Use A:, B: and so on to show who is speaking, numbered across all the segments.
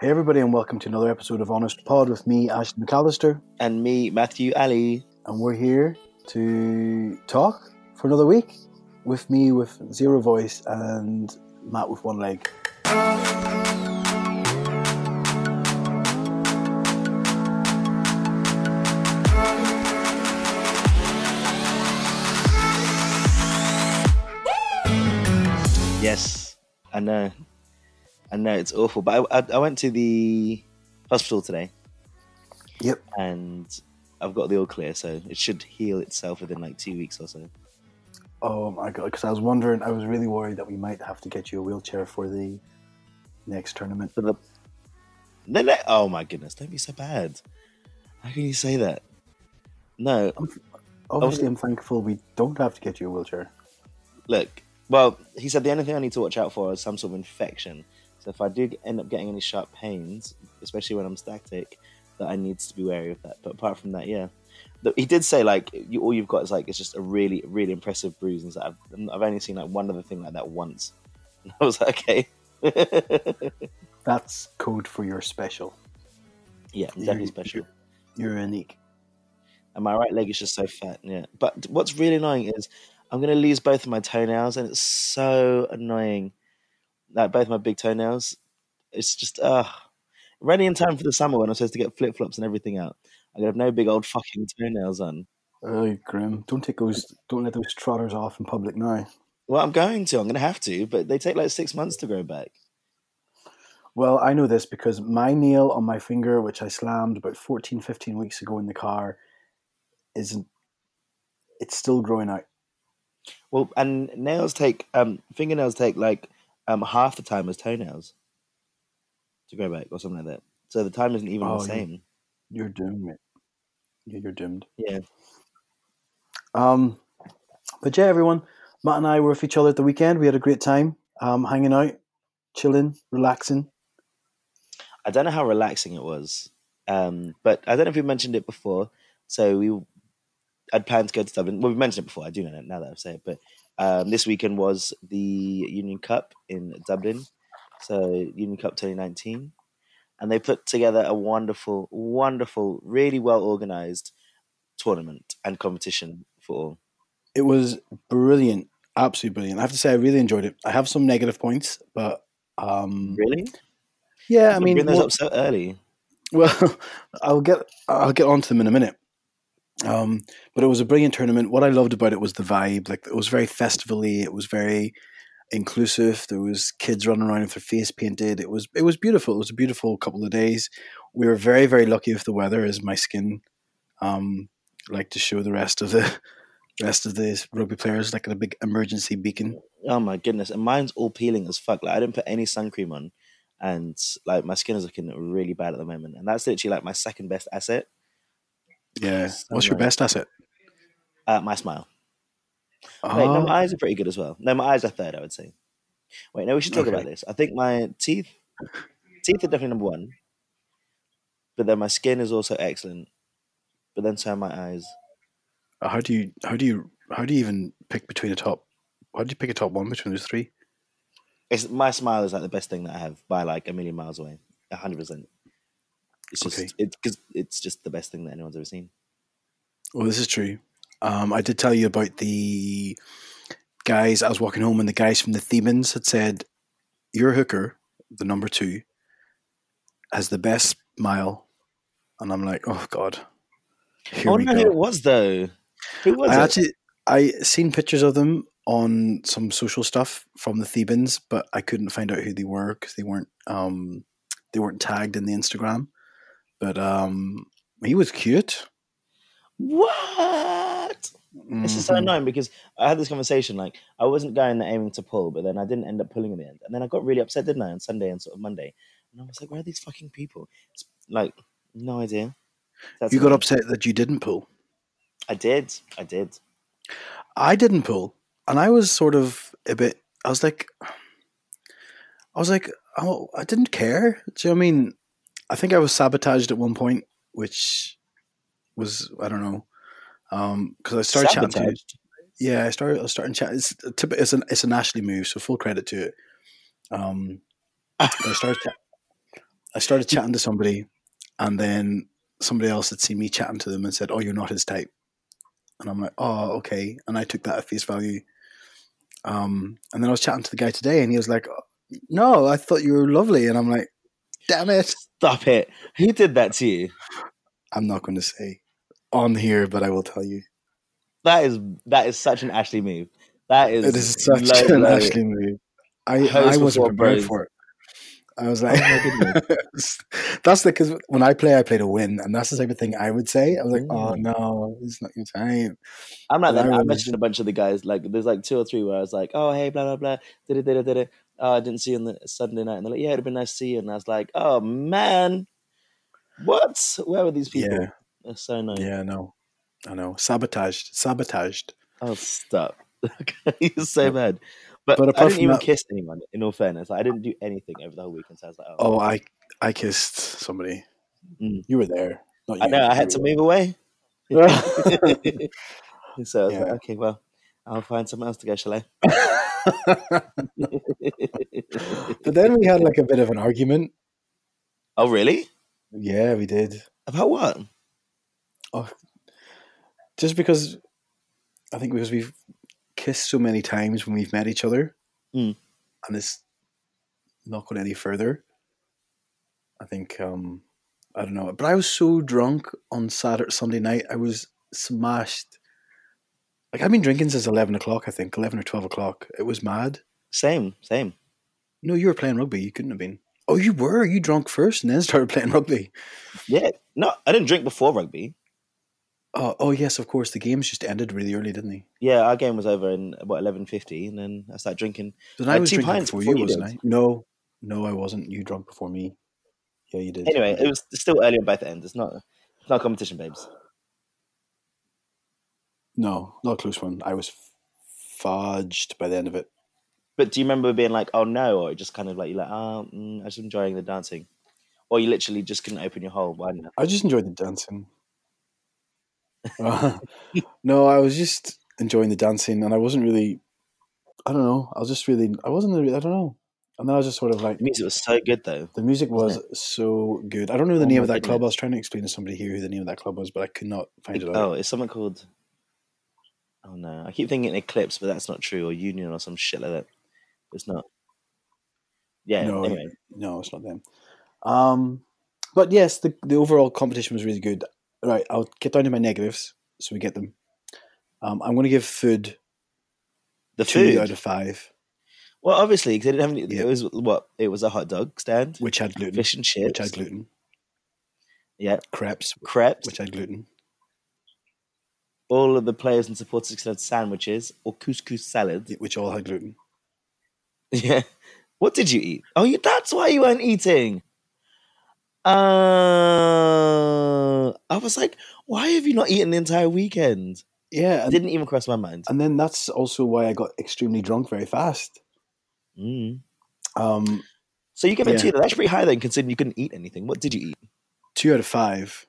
A: Hey, everybody, and welcome to another episode of Honest Pod with me, Ashton McAllister.
B: And me, Matthew Ali.
A: And we're here to talk for another week with me with zero voice and Matt with one leg.
B: Yes, I know. I know it's awful, but I, I, I went to the hospital today.
A: Yep.
B: And I've got the all clear, so it should heal itself within like two weeks or so.
A: Oh my god! Because I was wondering, I was really worried that we might have to get you a wheelchair for the next tournament.
B: For the no, no, oh my goodness! Don't be so bad. How can you say that? No,
A: Obviously, I'm thankful we don't have to get you a wheelchair.
B: look. Well, he said the only thing I need to watch out for is some sort of infection. So if I do end up getting any sharp pains, especially when I'm static, that I need to be wary of that. But apart from that, yeah, he did say like you, all you've got is like it's just a really really impressive bruise, and so I've I've only seen like one other thing like that once. And I was like, okay,
A: That's code for your special.
B: yeah, I'm definitely
A: You're-
B: special.
A: You're unique.
B: And my right leg is just so fat. Yeah, but what's really annoying is I'm gonna lose both of my toenails, and it's so annoying. Like both my big toenails, it's just uh ready in time for the summer when I'm supposed to get flip flops and everything out. I'm gonna have no big old fucking toenails on.
A: Oh, grim! Don't take those. Don't let those trotters off in public now.
B: Well, I'm going to. I'm gonna have to, but they take like six months to grow back.
A: Well, I know this because my nail on my finger, which I slammed about 14, 15 weeks ago in the car, isn't. It's still growing out.
B: Well, and nails take um fingernails take like um half the time as toenails to grow back or something like that. So the time isn't even
A: Oh,
B: the same.
A: You're doomed, mate. Yeah, you're doomed.
B: Yeah.
A: Um, but yeah, everyone, Matt and I were with each other at the weekend. We had a great time, um, hanging out, chilling, relaxing.
B: I don't know how relaxing it was, um, but I don't know if we mentioned it before. So we, I'd planned to go to Dublin. Well, we mentioned it before. I do know that now that I've said it. But um, this weekend was the Union Cup in Dublin, so Union Cup 2019, and they put together a wonderful, wonderful, really well organized tournament and competition for all.
A: It was brilliant, absolutely brilliant. I have to say, I really enjoyed it. I have some negative points, but um,
B: Really?
A: yeah, I mean,
B: bring those
A: well-
B: up so early.
A: Well, I'll get I'll get onto them in a minute. Um, but it was a brilliant tournament. What I loved about it was the vibe. Like it was very festivally. It was very inclusive. There was kids running around with their face painted. It was it was beautiful. It was a beautiful couple of days. We were very very lucky with the weather, as my skin um like to show the rest of the rest of the rugby players like a big emergency beacon.
B: Oh my goodness! And mine's all peeling as fuck. Like I didn't put any sun cream on, and like my skin is looking really bad at the moment. And that's literally like my second best asset.
A: Yeah.
B: So
A: What's your best asset?
B: Uh, my smile. Wait, no,
A: Oh,
B: my eyes are pretty good as well. No, my eyes are third, I would say. Wait, no, we should talk
A: Okay.
B: about this. I think my teeth, teeth are definitely number one. But then my skin is also excellent. But then so are my eyes.
A: how do you how do you how do you even pick between a top? How do you pick a top one between those three?
B: It's my smile is like the best thing that I have by like a million miles away, a hundred percent. It's just
A: Okay.
B: it's because it's just the best thing that anyone's ever seen.
A: Well, this is true. Um, I did tell you about the guys. I was walking home, and the guys from the Thebans had said, "Your hooker, the number two, has the best smile." And I'm like, "Oh God, here
B: I wonder who it was though. Who was
A: I
B: it?
A: actually I seen pictures of them on some social stuff from the Thebans, but I couldn't find out who they were because they weren't um, they weren't tagged in the Instagram. But um, he was cute.
B: What? This is so annoying because I had this conversation. Like I wasn't going there aiming to pull, but then I didn't end up pulling in the end, and then I got really upset, didn't I, on Sunday and sort of Monday? And I was like, "Where are these fucking people?" It's like, no idea. That's
A: You got upset that you didn't pull.
B: I did. I did.
A: I didn't pull, and I was sort of a bit. I was like, I was like, oh, I didn't care. Do you know what I mean? I think I was sabotaged at one point, which was I don't know, because I started chatting to. Yeah, I started. I was starting chat. It's it's an it's an Ashley move, so full credit to it. Um, I started. I started chatting to somebody, and then somebody else had seen me chatting to them and said, "Oh, you're not his type," and I'm like, "Oh, okay," and I took that at face value. Um, and then I was chatting to the guy today, and he was like, "No, I thought you were lovely," and I'm like, "Damn it!"
B: Stop it. Who did that to you?
A: I'm not going to say on here, but I will tell you.
B: That is that is such an Ashley move. That is
A: It is such
B: low,
A: an
B: low.
A: Ashley move. I,
B: Host
A: I wasn't prepared
B: bros.
A: for it. I was like,
B: Oh
A: that's the because when I play, I play to win, and that's the type of thing I would say. I was like, oh
B: Mm.
A: no, it's not your time.
B: I'm like
A: But
B: that.
A: I
B: I
A: was-
B: mentioned a bunch of the guys. Like there's like two or three where I was like, oh hey, blah blah blah, did it, did it, did it. Oh, I didn't see you on the Sunday night, and they're like, yeah, it'd have been nice to see you. And I was like, oh man, what? Where were these people?
A: Yeah,
B: They're so nice.
A: yeah, no, I know, sabotaged, sabotaged.
B: Oh, stop. You're so bad. But,
A: But
B: I didn't even
A: that-
B: kiss anyone. In all fairness, I didn't do anything over the whole weekend. So I was like, oh,
A: Oh, I, I kissed somebody.
B: Mm.
A: You were there. Not you.
B: I know. I had
A: you
B: to move away. so I was
A: Yeah.
B: like, okay, well, I'll find someone else to go, shall I?
A: but then we had like a bit of an argument.
B: oh, really?
A: Yeah, we did.
B: About what?
A: Oh, just because I think because we've kissed so many times when we've met each other,
B: Mm.
A: and it's not going any further. I think um, I don't know, but I was so drunk on Saturday, Sunday night. I was smashed. Like I've been drinking since eleven o'clock. I think eleven or twelve o'clock. It was mad.
B: Same, same.
A: No, you were playing rugby. You couldn't have been. Oh, you were. You drunk first and then started playing rugby.
B: Yeah. No, I didn't drink before rugby.
A: Oh, oh yes, of course. The games just ended really early, didn't they?
B: Yeah, our game was over in about eleven fifty, and then I started drinking.
A: Then
B: I
A: I was drinking
B: pints
A: before,
B: before
A: you,
B: you
A: wasn't. I? No, no, I wasn't. You drunk before me. Yeah, you did.
B: Anyway, it was still early on both ends. It's not, it's not competition, babes.
A: No, not a close one. I was fudged by the end of it.
B: But do you remember being like, "Oh no," or just kind of like you're like, "Oh, mm, I was enjoying the dancing," or you literally just couldn't open your hole? Why not?
A: I just enjoyed the dancing. Uh, no, I was just enjoying the dancing, and I wasn't really. I don't know. I was just really. I wasn't. Really, I don't know. And then I was just sort of like
B: The music was so good though.
A: the music was so good. I don't know the
B: Oh
A: name of that club. I was trying to explain to somebody here who the name of that club was, but I could not find it out.
B: Oh, it's something called. Oh no, I keep thinking Eclipse, but that's not true, or Union, or some shit like that. It's not. Yeah.
A: No,
B: anyway,
A: No, it's not them. Um, but yes, the the overall competition was really good. Right, I'll get down to my negatives so we get them. Um, I'm going to give food
B: the
A: two
B: food.
A: out of five,
B: Well, obviously, because it didn't have any.
A: Yeah.
B: It was what? It was a hot dog stand,
A: which had gluten,
B: fish and chips, which
A: had gluten,
B: Yeah,
A: crepes,
B: crepes.
A: which had gluten,
B: all of the players and supporters had sandwiches or couscous salad,
A: which all had gluten.
B: Yeah. What did you eat? Oh, you, that's why you weren't eating. Uh, I was like, why have you not eaten the entire weekend?
A: Yeah,
B: It
A: and,
B: didn't even cross my mind.
A: and then that's also why I got extremely drunk very fast.
B: Mm.
A: Um,
B: So you give it
A: Yeah.
B: two. That's pretty high then, considering you couldn't eat anything. What did you eat?
A: two out of five.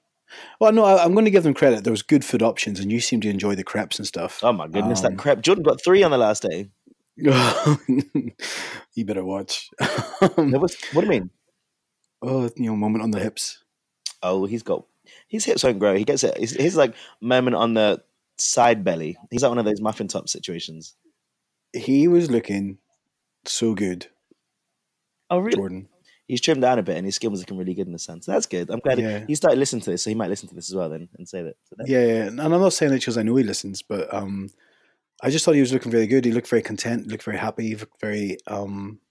A: Well, no, I, I'm going to give them credit. There was good food options, and you seem to enjoy the crepes and stuff.
B: Oh my goodness,
A: Um,
B: that crepe. Jordan got three on the last day.
A: you better watch.
B: There was, what do you mean?
A: oh, you know, moment on the hips.
B: Oh, he's got his hips won't grow. He gets it. He's, he's like moment on the side belly. He's like one of those muffin top situations.
A: He was looking so good,
B: Oh, really?
A: Jordan.
B: He's trimmed down a bit, and his skin was looking really good in the sun. So that's good. I'm glad
A: Yeah.
B: he started listening to this, so he might listen to this as well then and say that. So
A: Yeah, yeah, and I'm not saying that because I know he listens, but um, I just thought he was looking very good. He looked very content, looked very happy, he looked very um,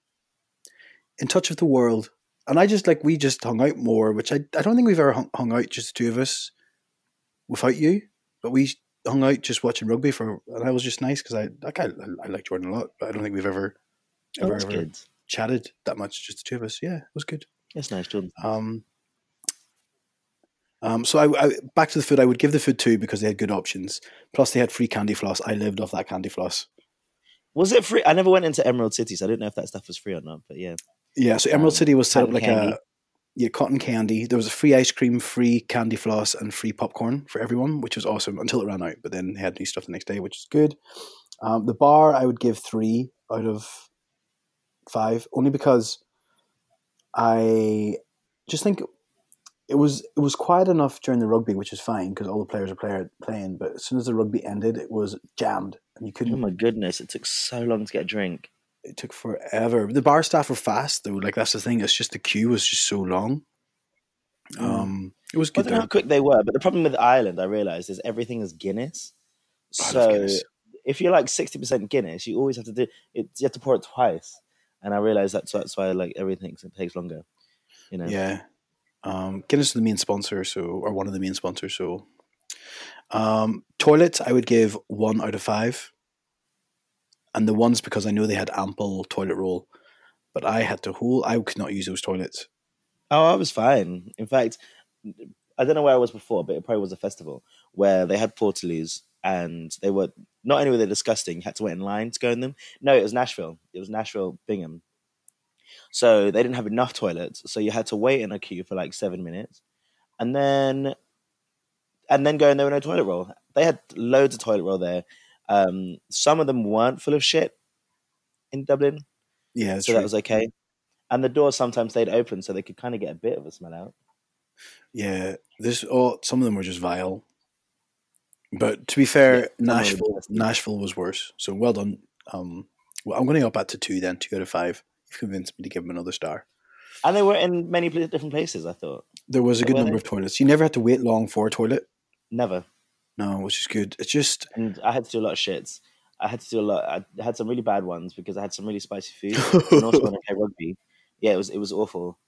A: in touch with the world. And I just like we just hung out more, which I I don't think we've ever hung, hung out just the two of us without you, but we hung out just watching rugby for, and that was just nice because I like I, I like Jordan a lot, but I don't think we've ever
B: Oh,
A: ever
B: that's
A: ever
B: good.
A: Chatted that much just the two of us. Yeah, it was good.
B: That's nice, Jordan.
A: Um, um, so I, I back to the food. I would give the food two because they had good options. Plus, they had free candy floss. I lived off that candy floss.
B: Was it free? I never went into Emerald City, so I didn't know if that stuff was free or not. But yeah,
A: Yeah, so Emerald
B: Um,
A: City was set up like
B: candy.
A: a yeah cotton candy. There was a free ice cream, free candy floss, and free popcorn for everyone, which was awesome until it ran out. But then they had new stuff the next day, which is good. Um, the bar I would give three out of five, only because I just think it was it was quiet enough during the rugby, which is fine because all the players are player, playing. But as soon as the rugby ended, it was jammed, and you
B: Oh
A: couldn't.
B: Oh my goodness, it took so long to get a drink.
A: It took forever. The bar staff were fast though. Like that's the thing. It's just the queue was just so long.
B: Mm.
A: Um, it was good.
B: I don't know how quick they were, but the problem with Ireland, I realized, is everything is Guinness.
A: I
B: So
A: Guinness.
B: if you're like sixty percent Guinness, you always have to do it. You have to pour it twice, and I realized that's that's why like everything takes longer. You know,
A: Yeah. Um, Guinness is the main sponsor, so or one of the main sponsors. So, um, toilets, I would give one out of five, and the ones because I know they had ample toilet roll, but I had to hold. I could not use those toilets.
B: Oh, I was fine. In fact, I don't know where I was before, but it probably was a festival where they had portaloos and they were not only were they disgusting, you had to wait in line to go in them. No, it was Nashville. It was Nashville, Bingham. So they didn't have enough toilets, so you had to wait in a queue for like seven minutes, and then and then go and there were no toilet roll. They had loads of toilet roll there. Um, some of them weren't full of shit in Dublin,
A: Yeah,
B: so
A: right.
B: that was okay. And the doors sometimes stayed open, so they could kind of get a bit of a smell out.
A: yeah. This or some of them were just vile. But to be fair,
B: Yeah,
A: Nashville. Nashville was worse. So well done. Um, well, I'm going to up that to two then, two out of five. You've convinced me to give them another star.
B: And they were in many different places. I thought
A: There was a good number
B: they?
A: of toilets. You never had to wait long for a toilet.
B: never,
A: No, which is good. It's just
B: and I had to do a lot of shits. I had to do a lot. I had some really bad ones because I had some really spicy food, and also when I played rugby, yeah, it was it was awful.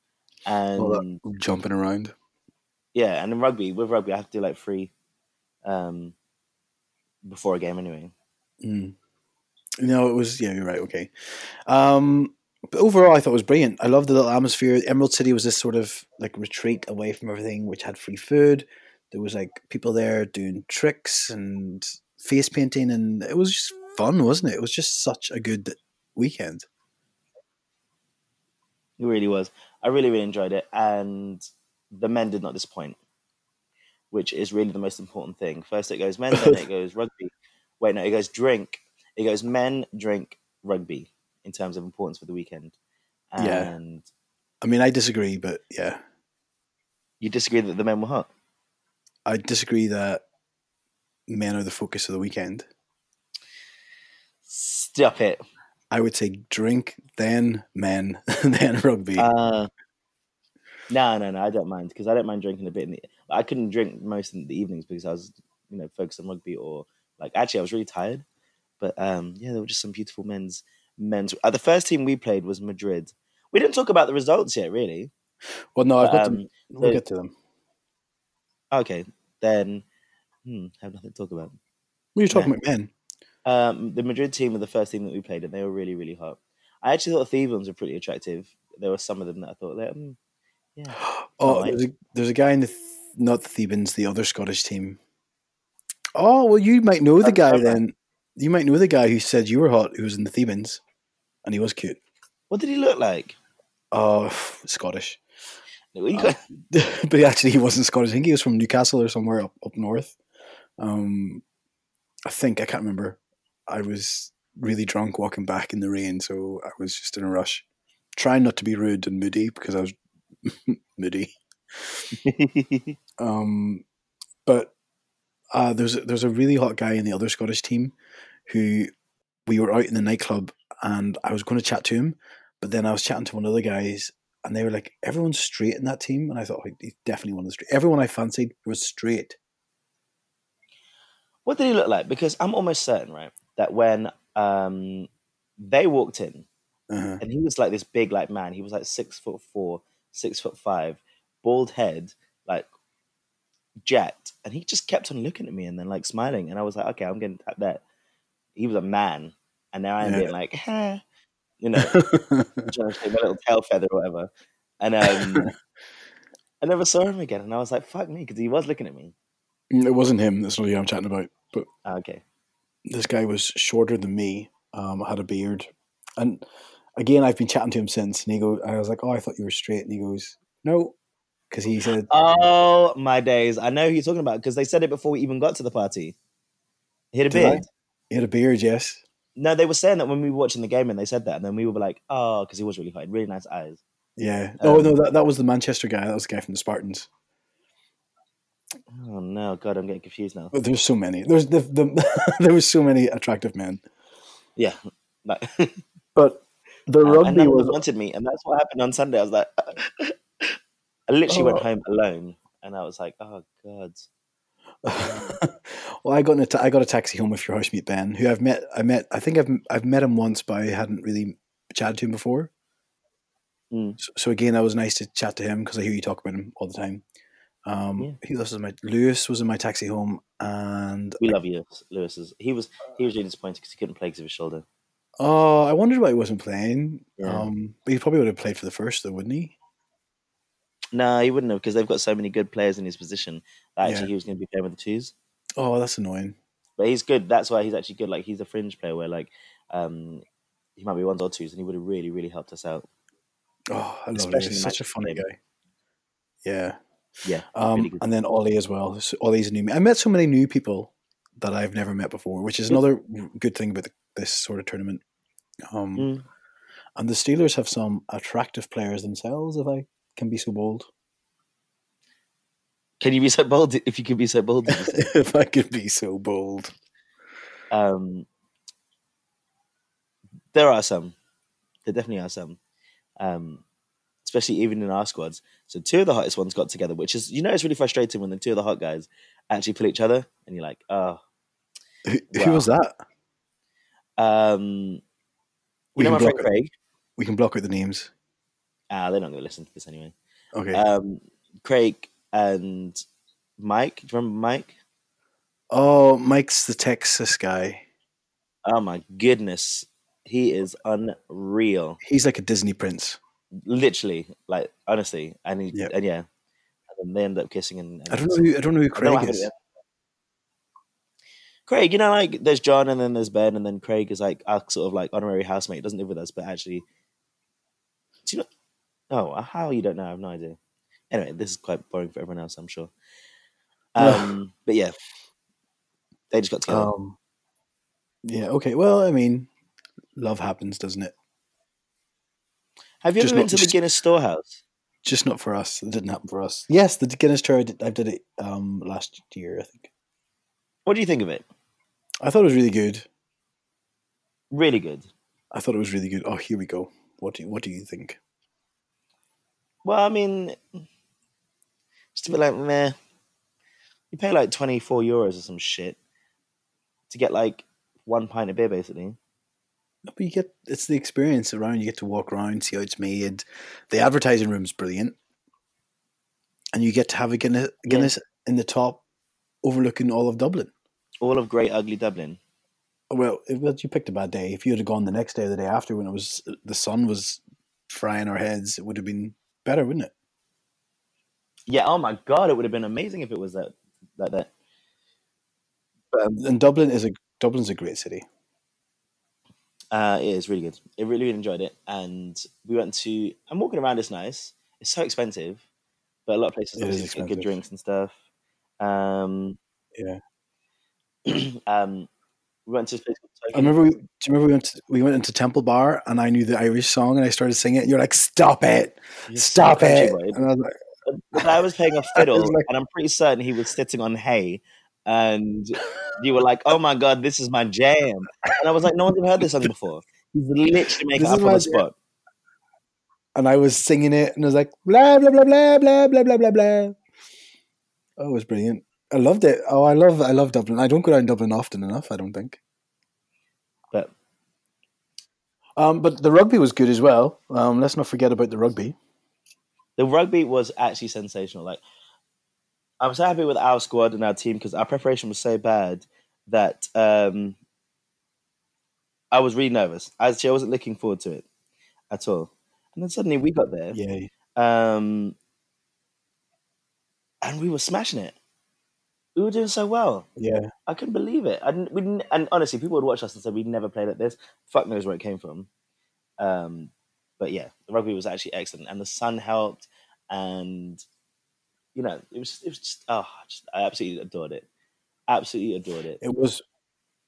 B: And
A: jumping around.
B: yeah, and in rugby with rugby, I have to do like three um, before a game anyway.
A: Mm. No, it was yeah. You're right. Okay. Um, but overall, I thought it was brilliant. I love the little atmosphere. Emerald City was this sort of like retreat away from everything, which had free food. There was like people there doing tricks and face painting, and it was just fun, wasn't it? It was just such a good weekend.
B: It really was. I really really enjoyed it, and the men did not disappoint, which is really the most important thing. First it goes men, then it goes rugby. Wait, no, it goes drink. It goes men, drink, rugby in terms of importance for the weekend.
A: Yeah. I mean, I disagree, but yeah,
B: you disagree that the men were hot.
A: I disagree that men are the focus of the weekend.
B: Stop it.
A: I would say drink, then men, then rugby.
B: Uh, no, no, no. I don't mind because I don't mind drinking a bit. In the, I couldn't drink most in the evenings because I was, you know, focused on rugby or like actually I was really tired. But um, yeah, there were just some beautiful men's men's. Uh, the first team we played was Madrid. We didn't talk about the results yet, really.
A: well, no, I've got
B: Um,
A: them. We'll
B: so-
A: get to them.
B: Okay, then hmm, have nothing to talk about.
A: What are you talking about, men?
B: Um, the Madrid team were the first team that we played, and they were really, really hot. I actually thought the Thebans were pretty attractive. There were some of them that I thought, like, mm, yeah,
A: Oh, there's a, there's a guy in the th- not the Thebans, the other Scottish team. Oh well, you might know the guy then. You might know the guy who said you were hot, who was in the Thebans, and he was cute.
B: what did he look like?
A: Oh, Scottish,
B: got-
A: but actually he wasn't Scottish. I think he was from Newcastle or somewhere up, up north. Um, I think I can't remember. I was really drunk walking back in the rain, so I was just in a rush, trying not to be rude and moody because I was moody. Um, but uh, there's a, there's a really hot guy in the other Scottish team who we were out in the nightclub and I was going to chat to him, but then I was chatting to one of the guys and they were like, everyone's straight in that team, and I thought "Oh, he's definitely one of the straight. Everyone I fancied was straight.
B: what did he look like? Because I'm almost certain, right, that when um, they walked in,
A: Uh-huh.
B: and he was like this big, like man, he was like six foot four, six foot five, bald head, like jacked, and he just kept on looking at me and then like smiling, and I was like, okay, I'm getting tapped that. He was a man, and now I'm
A: Yeah.
B: being like, "Huh," you know, trying to take my little tail feather or whatever, and um, I never saw him again, and I was like, fuck me, because he was looking at me.
A: it wasn't him. That's not who I'm chatting about. But
B: Ah, Okay,
A: this guy was shorter than me. Um, had a beard, and again, I've been chatting to him since. And he goes, I was like, "Oh, I thought you were straight," and he goes, "No," because he said,
B: Oh my days! I know who you're talking about because they said it before we even got to the party. He had a
A: Did I?
B: beard.
A: he had a beard. Yes.
B: No, they were saying that when we were watching the game and they said that, and then we were like, oh, because he was really hot, really nice eyes.
A: Yeah. Oh
B: Um,
A: no, that, that was the Manchester guy. That was the guy from the Spartans.
B: Oh no, God, I'm getting confused now.
A: But there's so many. There's the, the there was so many attractive men.
B: Yeah, like,
A: But the
B: Um,
A: rugby was
B: wanted me, and that's what happened on Sunday. I was like, I literally went
A: Oh.
B: home alone, and I was like, oh god.
A: well, I got in a ta- I got a taxi home with your housemate Ben, who I've met. I met. I think I've I've met him once, but I hadn't really chatted to him before.
B: Mm.
A: So, so again, that was nice to chat to him because I hear you talk about him all the time. Um,
B: Yeah.
A: Else was my Lewis was in my taxi home, and
B: We love you, Lewis's. He was he was really disappointed because he couldn't play because of his shoulder.
A: oh, I wondered why he wasn't playing.
B: Yeah.
A: Um, but he probably would have played for the first, though, wouldn't he?
B: No, he wouldn't have because they've got so many good players in his position that actually
A: Yeah.
B: he was going to be playing with the twos.
A: Oh, that's annoying.
B: But he's good. That's why he's actually good. Like he's a fringe player where like um he might be ones or twos, and he would have really really helped us out.
A: Oh, I love
B: Especially
A: such a funny
B: game.
A: guy. Yeah.
B: Yeah,
A: Um,
B: really
A: and then Ollie as well. So Ollie's new. I met so many new people that I've never met before, which is another good thing about the, this sort of tournament. Um,
B: Mm.
A: And the Steelers have some attractive players themselves, if I can be so bold.
B: Can you be so bold? If you can be so bold, did you say?
A: if I could be so bold.
B: um, there are some. There definitely are some. Um, especially even in our squads. So two of the hottest ones got together, which is you know it's really frustrating when the two of the hot guys actually pull each other, and you're like, oh.
A: Who, who was that?
B: Um,
A: We
B: know
A: can
B: my friend
A: it.
B: Craig.
A: We can block out the names.
B: Ah, they're not going to listen to this anyway.
A: Okay.
B: Um, Craig and Mike. Do you remember Mike?
A: oh, Mike's the Texas guy.
B: Oh my goodness, he is unreal.
A: He's like a Disney prince.
B: Literally, like honestly, and he,
A: Yep.
B: and yeah, and then they end up kissing. And, and
A: I don't know. Who, I don't know who
B: don't know
A: Craig is.
B: Craig, you know, like there's John and then there's Ben, and then Craig is like our sort of like honorary housemate. Doesn't live with us, but actually, do you know? Oh, how you don't know? I have no idea. Anyway, this is quite boring for everyone else, I'm sure. Um, but yeah, they just got together.
A: Um, yeah. Okay. Well, I mean, love happens, doesn't it?
B: have you
A: just
B: ever been
A: not-
B: to the
A: just-
B: Guinness Storehouse?
A: Just not for us. It didn't happen for us. Yes, the Guinness tour. I did, I did it um, last year. I think.
B: What do you think of it?
A: I thought it was really good.
B: Really good.
A: I thought it was really good. Oh, here we go. What do you, What do you think?
B: Well, I mean, just to be like meh. You pay like twenty four euros or some shit to get like one pint of beer, basically.
A: No, But you get it's the experience around. You get to walk around, see how it's made. The advertising room's brilliant, and you get to have a Guinness,
B: Yeah.
A: Guinness in the top, overlooking all of Dublin.
B: All of Great Ugly Dublin.
A: Well, it you picked a bad day. If you had gone the next day or the day after, when it was the sun was frying our heads, it would have been better, wouldn't it?
B: Yeah. Oh my god, it would have been amazing if it was that like that.
A: Um, and Dublin is a Dublin's a great city.
B: Uh, it is really good. I really, really enjoyed it, and we went to. And walking around is nice. It's so expensive, but a lot of places get good drinks and stuff. Um,
A: Yeah.
B: um, we went to this place
A: I remember. We, do you remember we went to, we went into Temple Bar and I knew the Irish song and I started singing it. And you're like, "Stop it! Stop it!" And I was like,
B: guy was playing a fiddle,
A: like-
B: and I'm pretty certain he was sitting on hay. And you were like, "Oh my god, this is my jam!" And I was like, "No one's ever heard this song before." He's literally making up on the spot.
A: and I was singing it, and I was like, blah blah blah blah blah blah blah blah blah. Oh, it was brilliant. I loved it. Oh, I love I love Dublin. I don't go down Dublin often enough. I don't think.
B: But
A: Um, but the rugby was good as well. Um, let's not forget about the rugby.
B: the rugby was actually sensational. Like, I'm so happy with our squad and our team because our preparation was so bad that um, I was really nervous. Actually, I wasn't looking forward to it at all. And then suddenly we got there,
A: Yeah,
B: um, and we were smashing it. We were doing so well.
A: yeah.
B: I couldn't believe it. I didn't, we didn't, and honestly, people would watch us and say we'd never played like this. Fuck knows where it came from. Um, but yeah, the rugby was actually excellent, and the sun helped, and you know, it was it was just oh, just, I absolutely adored it. Absolutely adored it.
A: It was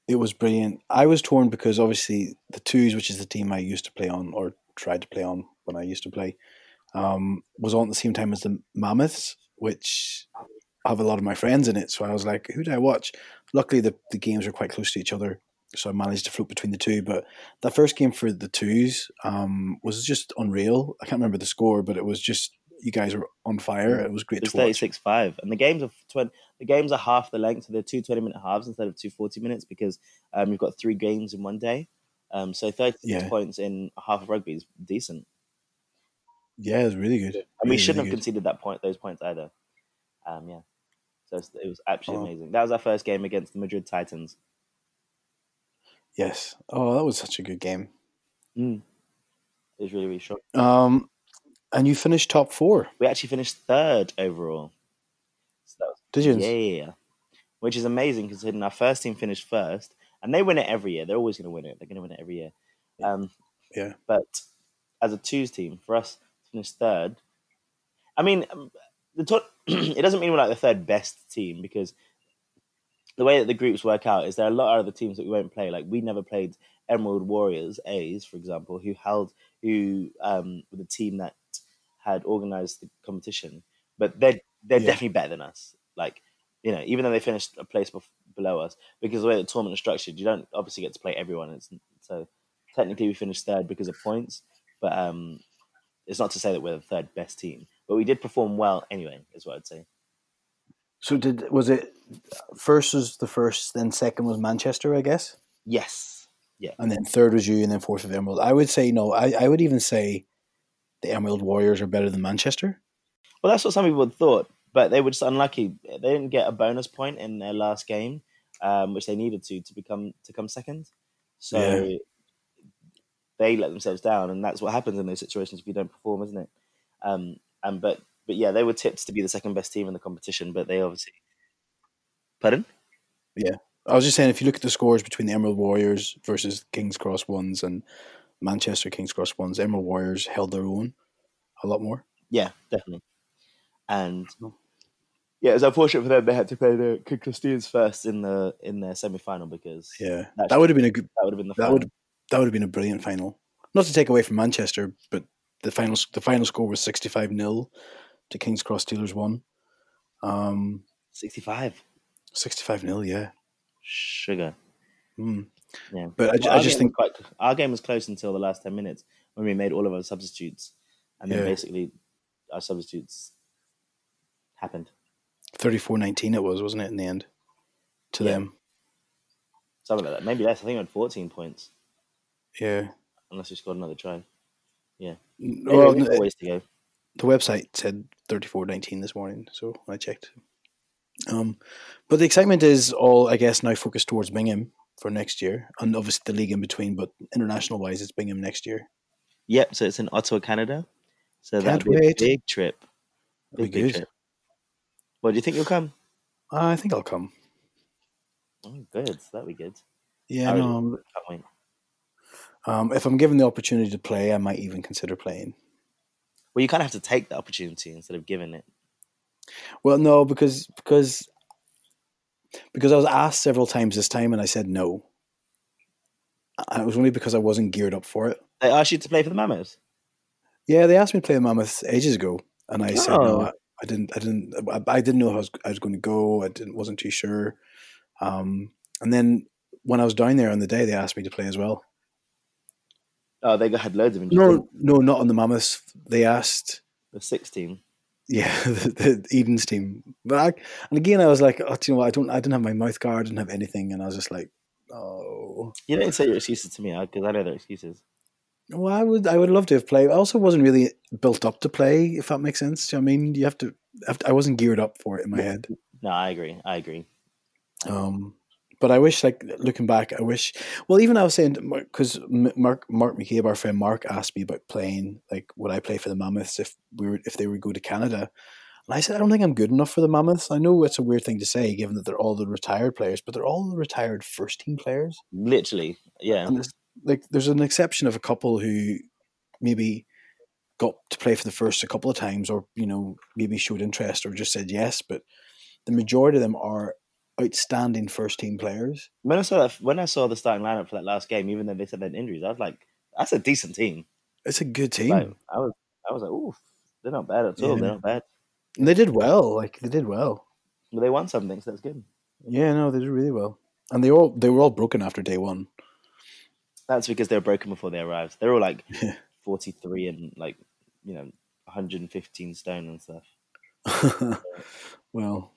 A: it was brilliant. I was torn because obviously the twos, which is the team I used to play on or tried to play on when I used to play, um, was on at the same time as the Mammoths, which have a lot of my friends in it. So I was like, who do I watch? Luckily, the, the games are quite close to each other, so I managed to float between the two. But that first game for the twos um, was just unreal. I can't remember the score, but it was just you guys were on fire. It was great
B: It's
A: to watch.
B: 36 5. And the games are 20, the games are half the length, so they're two 20 minute halves instead of two 40 minutes because um, you've got three games in one day. Um, so 36
A: Yeah.
B: points in half of rugby is decent.
A: Yeah, it was really good.
B: And we shouldn't
A: really
B: have
A: good.
B: conceded that point, those points either. Um, yeah. It's, it was absolutely
A: Oh.
B: amazing. That was our first game against the Madrid Titans.
A: Yes. Oh, that was such a good game.
B: Mm. It was really, really short.
A: Um, and you finished top four,
B: We actually finished third overall. So that was
A: did you?
B: Yeah, which is amazing considering our first team finished first, and they win it every year. They're always going to win it. They're going to win it every year. Um,
A: Yeah.
B: But as a twos team, for us to finish third, I mean, um, the it doesn't mean we're like the third best team because the way that the groups work out is there are a lot of other teams that we won't play. Like we never played Emerald Warriors A's, for example, who held who um, were the team that had organized the competition, but they're they're
A: Yeah.
B: definitely better than us. Like you know, even though they finished a place bef- below us, because the way the tournament is structured, you don't obviously get to play everyone. It's so technically we finished third because of points, but um, it's not to say that we're the third best team. But we did perform well anyway, is what I'd say.
A: So did was it first was the first, then second was Manchester, I guess,
B: Yes, Yeah.
A: and then third was you, and then fourth was Emerald. I would say no. I, I would even say the Emerald Warriors are better than Manchester.
B: Well, that's what some people thought, but they were just unlucky. They didn't get a bonus point in their last game, um, which they needed to to become to come second. So
A: Yeah.
B: They let themselves down, and that's what happens in those situations if you don't perform, isn't it? Um, and but but yeah, they were tipped to be the second best team in the competition, but they obviously. Pardon?
A: Yeah, I was just saying, if you look at the scores between the Emerald Warriors versus Kings Cross Ones and Manchester Kings Cross Ones, Emerald Warriors held their own a lot more.
B: Yeah, definitely. And
A: Oh.
B: yeah, it was unfortunate for them. They had to play the King Christians first in the in their semi final because
A: Yeah,
B: That's-
A: that would have been a good.
B: that would have been the
A: That
B: final.
A: would that would have been a brilliant final. Not to take away from Manchester, but the final the final score was sixty five 0 to Kings Cross Steelers one. Um,
B: sixty five.
A: sixty five 0 yeah.
B: Sugar.
A: Mm.
B: Yeah.
A: But I,
B: Well,
A: I just think
B: quite, our game was close until the last ten minutes when we made all of our substitutes, and then
A: Yeah.
B: basically our substitutes happened.
A: 34-19 it was, wasn't it, in the end? To
B: Yeah.
A: them.
B: Something like that. Maybe less. I think we had fourteen points,
A: Yeah.
B: unless we scored another try.
A: Yeah.
B: Well,
A: n-
B: no, ways to go.
A: the website said 34-19 this morning, so I checked. Um, but the excitement is all, I guess, now focused towards Bingham for next year, and obviously the league in between. But international wise, it's Bingham next year.
B: Yep. So it's in Ottawa, Canada. So
A: Can't
B: that'd be a big trip. Big,
A: be
B: big trip. Well, do you think you'll come?
A: I think I'll come.
B: Oh, good. That'd be good.
A: Yeah,
B: I
A: no.
B: really
A: um, if I'm given the opportunity to play, I might even consider playing.
B: Well, you kind of have to take the opportunity instead of giving it.
A: Well, no, because because because I was asked several times this time, and I said no. And it was only because I wasn't geared up for it.
B: They asked you to play for the Mammoths.
A: Yeah, they asked me to play the Mammoth ages ago, and I said no.
B: Oh.
A: I, I didn't. I didn't. I, I didn't know how I was, I was going to go. I didn't. wasn't too sure. Um, and then when I was down there on the day, they asked me to play as well.
B: Oh, they had loads of injuries.
A: No, no, not on the Mammoths. They asked.
B: the six team.
A: Yeah, the, the Eden's team. But I, and again, I was like, oh, do you know what? I don't. I didn't have my mouth guard. I didn't have anything, and I was just like, oh.
B: You didn't say your excuses to me because I know their excuses.
A: Well, I would. I would love to have played. I also wasn't really built up to play. If that makes sense. Do you know what I mean, you have to. have to- I wasn't geared up for it in my head.
B: No, I agree. I agree.
A: Um, but I wish, like looking back, I wish. Well, even I was saying because Mark Mark McCabe, our friend Mark, asked me about playing. Like, would I play for the Mammoths if we were if they would go to Canada? And I said, I don't think I'm good enough for the Mammoths. I know it's a weird thing to say, given that they're all the retired players, but they're all the retired first team players.
B: Literally, yeah.
A: And there's, like, there's an exception of a couple who maybe got to play for the first a couple of times, or you know, maybe showed interest or just said yes. But the majority of them are outstanding first team players.
B: When I saw that, when I saw the starting lineup for that last game, even though they said they had injuries, I was like, "That's a decent team."
A: It's a good team.
B: Like, I was, I was like, "Ooh, They're not bad at all.
A: Yeah.
B: They're not bad.
A: And they did well. Like they did well.
B: But they won something, so that's good.
A: Yeah, no, they did really well. And they all they were all broken after day one.
B: That's because they were broken before they arrived. They're all like
A: Yeah.
B: 43 and like, you know, 115 stone and stuff.
A: well,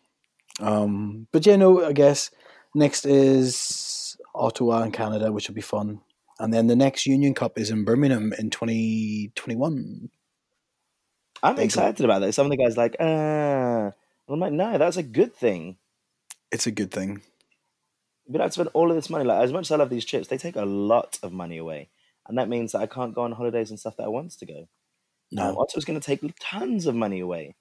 A: um, but yeah, no, I guess next is Ottawa in Canada, which will be fun. And then the next Union Cup is in Birmingham in 2021.
B: I'm excited about that. Some of the guys like, ah. I'm like, no, that's a good thing.
A: It's a good thing.
B: Have to spend all of this money. Like as much as I love these trips, they take a lot of money away, and that means that I can't go on holidays and stuff that I want to go. Um,
A: No.
B: Ottawa's going to take tons of money away.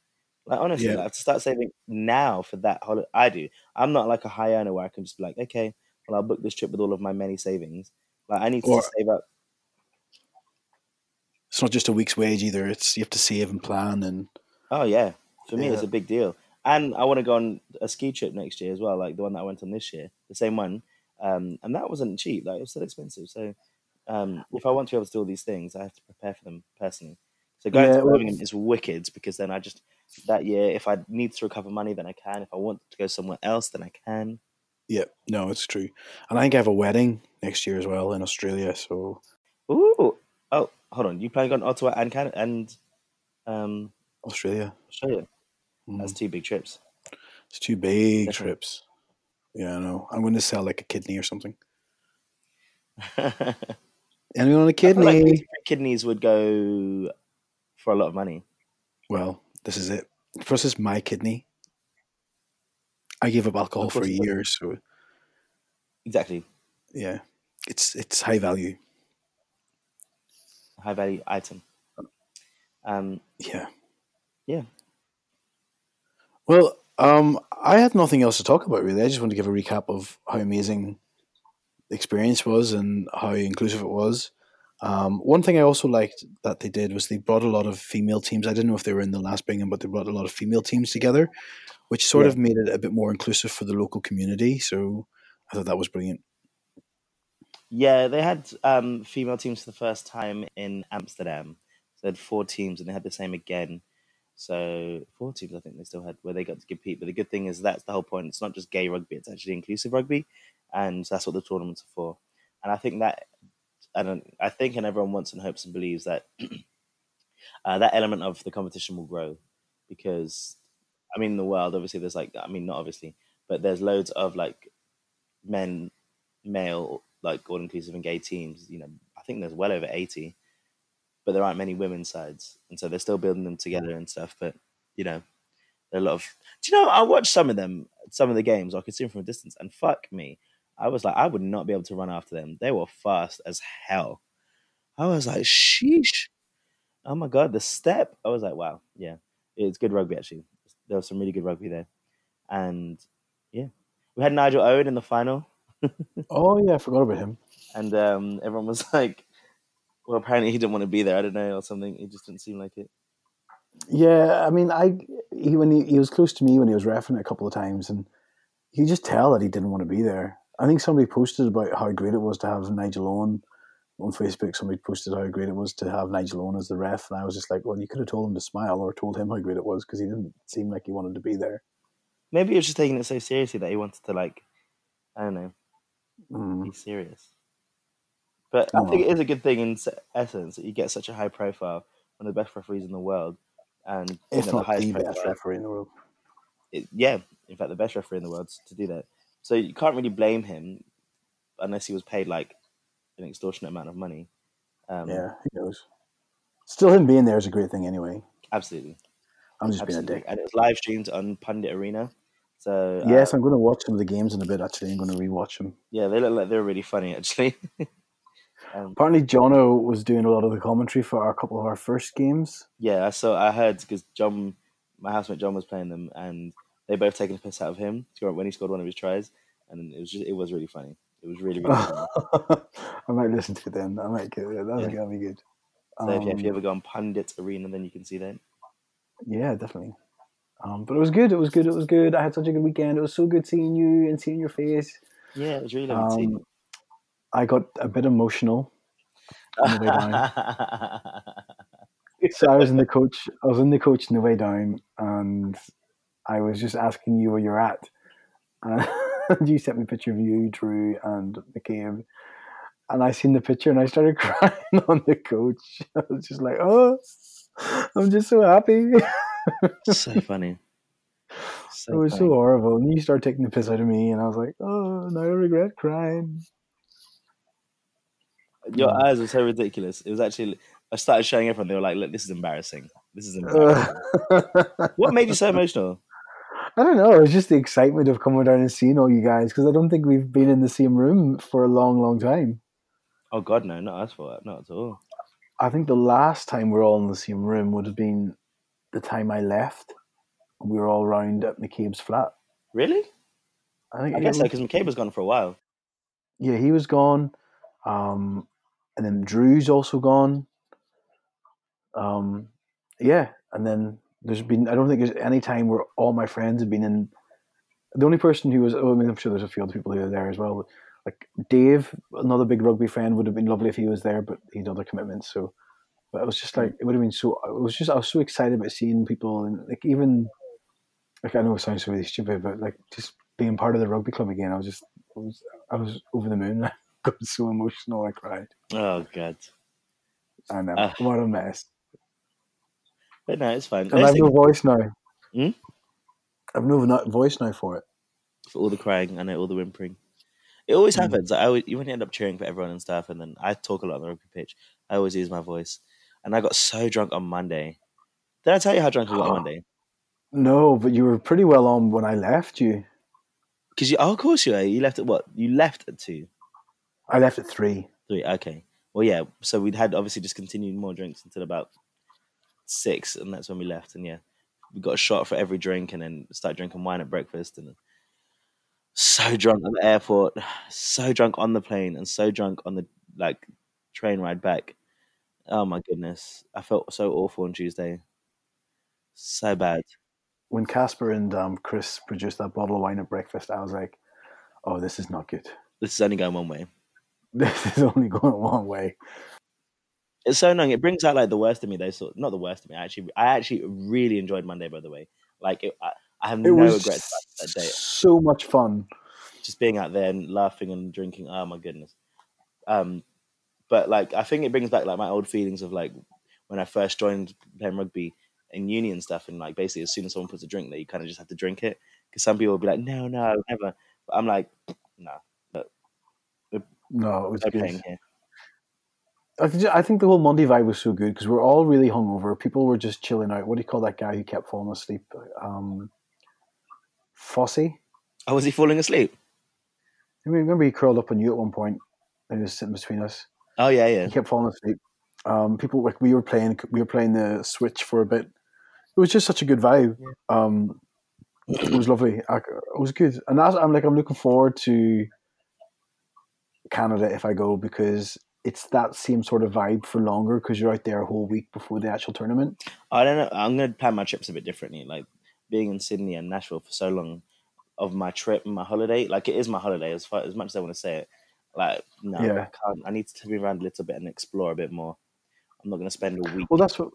B: Like honestly,
A: Yeah.
B: like, I have to start saving now for that holiday. I do. I'm not like a high earner where I can just be like, okay, well I'll book this trip with all of my many savings. Like I need to
A: Or-
B: save up.
A: It's not just a week's wage either. It's you have to save and plan and
B: Oh yeah, for me it's a big deal. And I want to go on a ski trip next year as well, like the one that I went on this year, the same one. Um, and that wasn't cheap; like it was still expensive. So, um, if I want to be able to do all these things, I have to prepare for them personally. So going
A: Yeah,
B: to
A: well-
B: is wicked because then I just that year, if I need to recover money, then I can. If I want to go somewhere else, then I can.
A: yeah, no, it's true. And I think I have a wedding next year as well in Australia. So
B: Ooh, oh, hold on, you planning on Ottawa and Canada and um,
A: Australia,
B: Australia?
A: mm,
B: That's two big trips.
A: it's two big
B: Definitely.
A: trips. Yeah, I know. I'm going to sell like a kidney or something. Anyone on a kidney?
B: like kidneys would go for a lot of money.
A: Well, this is it. First is my kidney. I gave up alcohol for years, so
B: Exactly.
A: yeah, it's it's high value.
B: high value item. Um,
A: Yeah.
B: Yeah.
A: Well, um, I had nothing else to talk about really. I just want to give a recap of how amazing the experience was and how inclusive it was. Um, one thing I also liked that they did was they brought a lot of female teams. I didn't know if they were in the last Bingham, but they brought a lot of female teams together, which sort
B: Yeah.
A: of made it a bit more inclusive for the local community. So I thought that was brilliant.
B: yeah, they had um, female teams for the first time in Amsterdam. So they had four teams, and they had the same again. So four teams, I think they still had where they got to compete. But the good thing is that's the whole point. It's not just gay rugby; it's actually inclusive rugby, and that's what the tournaments are for. And I think that Don't. I think, and everyone wants and hopes and believes that uh, that element of the competition will grow because I mean, in the world, obviously, there's like, I mean, not obviously, but there's loads of like men, male, like all inclusive and gay teams. You know, I think there's well over 80, but there aren't many women's sides. And so they're still building them together and stuff. But, you know, there are a lot of. Do you know, I watched some of them, some of the games, I could see them from a distance, and fuck me. I was like, I would not be able to run after them. They were fast as hell. I was like, sheesh. Oh my God, the step. I was like, wow, yeah. It's good rugby, actually. There was some really good rugby there. And yeah, we had Nigel Owen in the final.
A: Oh yeah, I forgot about him.
B: And um, everyone was like, well, apparently he didn't want to be there. I don't know, or something. It just didn't seem like it.
A: Yeah, I mean, I he when he, he was close to me when he was refereeing it a couple of times, and you just tell that he didn't want to be there. I think somebody posted about how great it was to have Nigel Owen on Facebook. Somebody posted how great it was to have Nigel Owen as the ref, and I was just like, well, you could have told him to smile or told him how great it was because he didn't seem like he wanted to be there.
B: Maybe he was just taking it so seriously that he wanted to, like, I don't know,
A: Mm.
B: be serious. But I
A: Oh,
B: think it is a good thing in essence that you get such a high profile, one of the best referees in the world, and
A: If
B: know, the
A: not
B: highest
A: the best referee in the world.
B: it, yeah, in fact, the best referee in the world to do that. So you can't really blame him unless he was paid like an extortionate amount of money. Um,
A: Yeah, he knows? Still, him being there is a great thing anyway.
B: absolutely,
A: I'm just
B: absolutely.
A: being a dick.
B: And it was live streamed on Pundit Arena. So uh,
A: Yes, I'm going to watch some of the games in a bit. Actually, I'm going to rewatch them.
B: yeah, they look like they're really funny actually. um,
A: Apparently, Jono was doing a lot of the commentary for our couple of our first games.
B: yeah, I saw. I heard because John, my housemate John, was playing them, and they both taking a piss out of him when he scored one of his tries, and it was just it was really funny. It was really really funny.
A: I might listen to it then. I might get it. That's
B: Yeah.
A: gonna be good.
B: So if, you, if you
A: Um,
B: ever go on Pundit Arena, then you can see that.
A: yeah, definitely. Um, but it was good. It was good. It was good. I had such a good weekend. It was so good seeing you and seeing your face.
B: Yeah, it was really lovely.
A: Um, I got a bit emotional on the way down. so I was in the coach. I was in the coach on the way down, and I was just asking you where you're at. And you sent me a picture of you, Drew, and McCabe. And I seen the picture, and I started crying on the coach. I was just like, "Oh, I'm just so happy."
B: so funny. So
A: it was
B: funny.
A: so horrible. And you started taking the piss out of me, and I was like, "Oh, now I regret crying."
B: Your
A: Yeah.
B: eyes were so ridiculous. It was actually. I started showing everyone. They were like, "Look, this is embarrassing. This is embarrassing."
A: Uh,
B: what made you so emotional?
A: I don't know. It was just the excitement of coming down and seeing all you guys because I don't think we've been in the same room for a long, long time.
B: Oh God, no, not us for that, not at all.
A: I think the last time we are all in the same room would have been the time I left. We were all round at McCabe's flat.
B: Really?
A: I think
B: I guess so because McCabe was gone for a while.
A: yeah, he was gone, um, and then Drew's also gone. Um, yeah, and then there's been I don't think there's any time where all my friends have been in. The only person who was oh, I mean I'm sure there's a few other people who are there as well. Like Dave, another big rugby fan, would have been lovely if he was there, but he had other commitments. So, but it was just like it would have been so. It was just I was so excited about seeing people and like even like I know it sounds really stupid, but like just being part of the rugby club again. I was just I was I was over the moon. I got so emotional. I cried.
B: Oh God.
A: I know
B: Ah.
A: what a mess.
B: But no, it's fine.
A: And I have no voice now.
B: Hmm?
A: I have no voice now for it.
B: for all the crying and all the whimpering. It always
A: Mm.
B: happens. I always, you end up cheering for everyone and stuff, and then I talk a lot on the rugby pitch. I always use my voice, and I got so drunk on Monday. Did I tell you how drunk I got on Monday?
A: No, but you were pretty well on when I left you.
B: Because you, oh, of course you. You left at what? You left at two,
A: I left at three.
B: three. Okay. Well, yeah. So we'd had obviously just continued more drinks until about six, and that's when we left. And yeah, we got a shot for every drink, and then started drinking wine at breakfast, and so drunk at the airport, so drunk on the plane, and so drunk on the like train ride back. Oh my goodness, I felt so awful on Tuesday. So bad.
A: When Casper and um, Chris produced that bottle of wine at breakfast, I was like, "Oh, this is not good.
B: This is only going one way.
A: This is only going one way."
B: It's so annoying. It brings out like the worst of me. Though, sort not the worst of me. I actually, I actually really enjoyed Monday. By the way, like it, I, I have
A: It
B: no regrets about that day.
A: so much fun.
B: Just being out there and laughing and drinking. Oh my goodness. Um, but like I think it brings back like my old feelings of like when I first joined playing rugby in uni and stuff. And like basically, as soon as someone puts a drink there, you kind of just have to drink it. Because some people will be like, no, no, never. But I'm like, no,
A: No, it was
B: no
A: good.
B: here.
A: I think- I think the whole Monday vibe was so good because we're all really hungover. People were just chilling out. What do you call that guy who kept falling asleep? Um, Fossey.
B: Oh, was he falling asleep?
A: I mean, remember he curled up on you at one point and he was sitting between us.
B: Oh yeah, yeah.
A: He kept falling asleep. Um, people like we were playing, we were playing the Switch for a bit. It was just such a good vibe. Um, it was lovely. I, it was good, and that's, I'm like I'm looking forward to Canada if I go because it's that same sort of vibe for longer because you're out there a whole week before the actual tournament.
B: I don't know. I'm going to plan my trips a bit differently. Like being in Sydney and Nashville for so long of my trip and my holiday. Like it is my holiday as far as much as I want to say it. Like no,
A: Yeah.
B: I can't. I need to be around a little bit and explore a bit more. I'm not going to spend a week.
A: Well, that's what.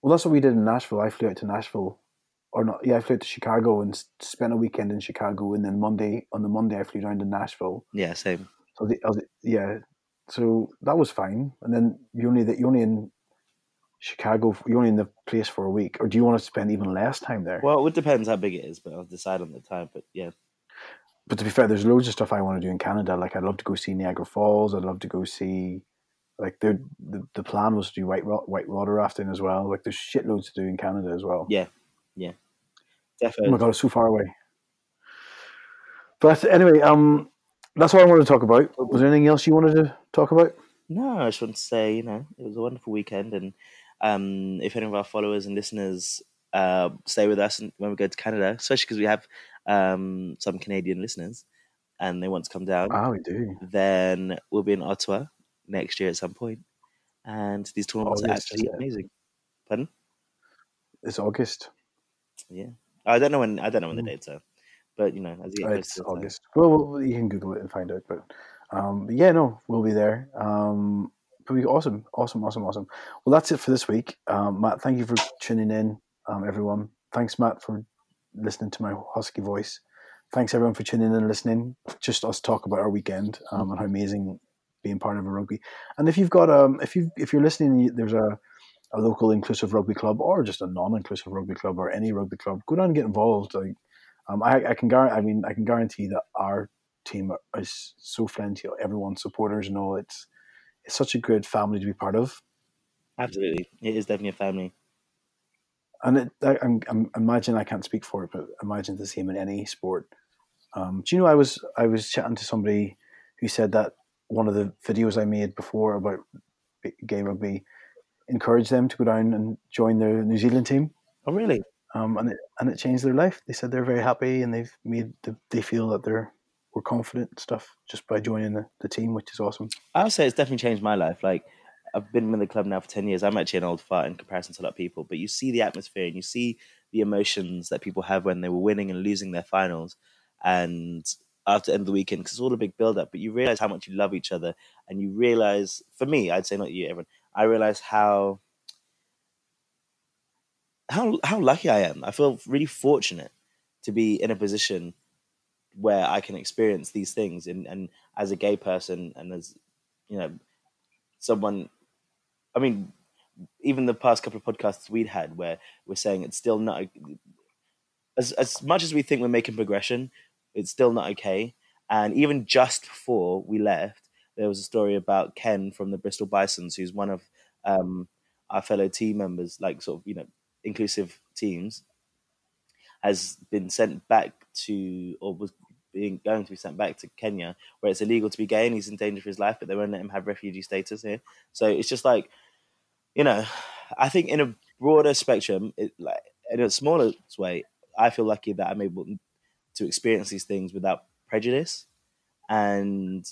A: Well, that's what we did in Nashville. I flew out to Nashville, or not? Yeah, I flew out to Chicago and spent a weekend in Chicago, and then Monday on the Monday I flew down to Nashville.
B: yeah, same.
A: So the, I was, yeah, so that was fine. And then you only that you only in Chicago. You only in the place for a week, or do you want to spend even less time there?
B: Well, it depends how big it is, but I'll decide on the time. But yeah,
A: but to be fair, there's loads of stuff I want to do in Canada. Like I'd love to go see Niagara Falls. I'd love to go see. Like the the, the plan was to do white white water rafting as well. Like there's shitloads to do in Canada as well.
B: yeah, yeah, definitely.
A: Oh my god, it's so far away. But anyway, um, that's what I wanted to talk about. Was there anything else you wanted to talk about?
B: No, I just want to say, you know, it was a wonderful weekend, and um, if any of our followers and listeners uh, stay with us when we go to Canada, especially because we have um, some Canadian listeners, and they want to come down,
A: Ah, we do.
B: then we'll be in Ottawa next year at some point, and these tournaments are actually amazing. Pardon?
A: It's August.
B: Yeah, I don't know when. I don't know when the
A: Mm.
B: dates are, but you know, as you get
A: It's
B: closer time-
A: August. Well, well, you can Google it and find out. But um, yeah, no, we'll be there. Um, It'll be awesome, awesome, awesome, awesome. Well, that's it for this week. Um, Matt, thank you for tuning in, um, everyone. Thanks, Matt, for listening to my husky voice. Thanks, everyone, for tuning in and listening. Just us talk about our weekend um, and how amazing being part of a rugby. And if you've got um, if you if you're listening, there's a a local inclusive rugby club or just a non-inclusive rugby club or any rugby club, go down and get involved. Like, um, I, I can guarantee, I mean, I can guarantee that our team is so friendly. Everyone's supporters and all. It's it's such a good family to be part of.
B: Absolutely, it is definitely a family.
A: And it, I, I'm, I'm, imagine I can't speak for it, but imagine the same in any sport. Um, do you know I was I was chatting to somebody who said that one of the videos I made before about gay rugby encouraged them to go down and join the New Zealand team.
B: Oh, really?
A: Um, and it and it changed their life. They said they're very happy and they've made the, they feel that they're were confident and stuff just by joining the, the team, which is awesome.
B: I would say it's definitely changed my life. Like I've been in the club now for ten years. I'm actually an old fart in comparison to a lot of people, but you see the atmosphere and you see the emotions that people have when they were winning and losing their finals, and after the end of the weekend because it's all a big build up. But you realize how much you love each other, and you realize, for me, I'd say not you, everyone. I realize how how how lucky I am. I feel really fortunate to be in a position where I can experience these things and, and as a gay person and as you know someone I mean even the past couple of podcasts we'd had where we're saying it's still not as as much as we think we're making progression, it's still not okay. And even just before we left, there was a story about Ken from the Bristol Bisons, who's one of um, our fellow team members, like sort of you know inclusive teams, has been sent back to or was being going to be sent back to Kenya, where it's illegal to be gay and he's in danger for his life, but they won't let him have refugee status here. So it's just like, you know, I think in a broader spectrum, it, like in a smaller way, I feel lucky that I'm able to experience these things without prejudice and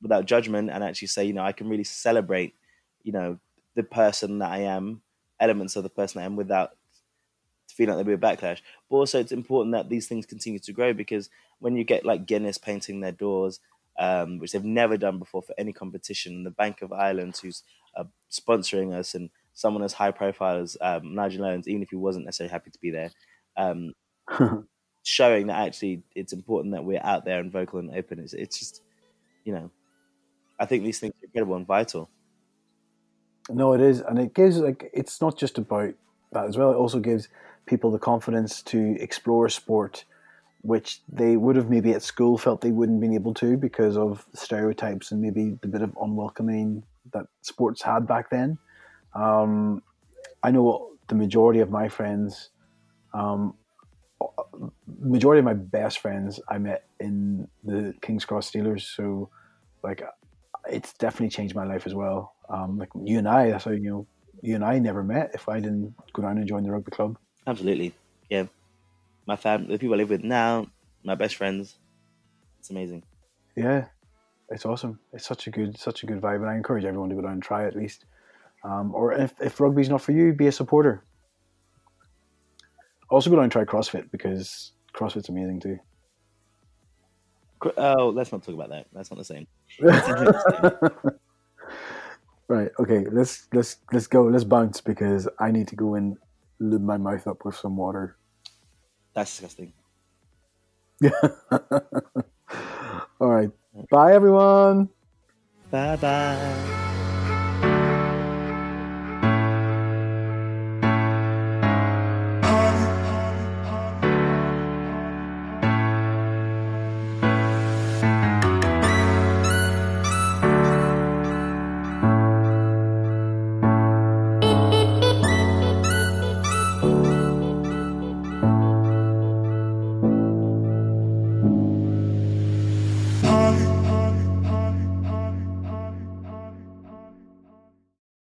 B: without judgment and actually say, you know, I can really celebrate, you know, the person that I am, elements of the person I am without feeling like there'll be a backlash. But also it's important that these things continue to grow because when you get like Guinness painting their doors, um, which they've never done before for any competition, and the Bank of Ireland who's uh, sponsoring us and someone as high profile as um, Nigel Owens, even if he wasn't necessarily happy to be there, um, showing that actually it's important that we're out there and vocal and open. It's, it's just, you know, I think these things are incredible and vital.
A: No, it is, and it gives like it's not just about that as well. It also gives people the confidence to explore sport, which they would have maybe at school felt they wouldn't been able to because of stereotypes and maybe the bit of unwelcoming that sports had back then. Um, I know the majority of my friends, um, majority of my best friends, I met in the King's Cross Steelers. So, like, it's definitely changed my life as well. Um, like you and I, that's how you know you and I never met if I didn't go down and join the rugby club.
B: Absolutely, yeah. My family, the people I live with now, my best friends. It's amazing.
A: Yeah, it's awesome. It's such a good, such a good vibe, and I encourage everyone to go down and try it at least. Um, or if, if rugby's not for you, be a supporter. Also, go down and try CrossFit because CrossFit's amazing too.
B: Oh, let's not talk about that. That's not the same.
A: right. Okay. Let's let's let's go. Let's bounce because I need to go and lube my mouth up with some water.
B: That's disgusting.
A: Yeah. All right. Bye, everyone.
B: Bye bye.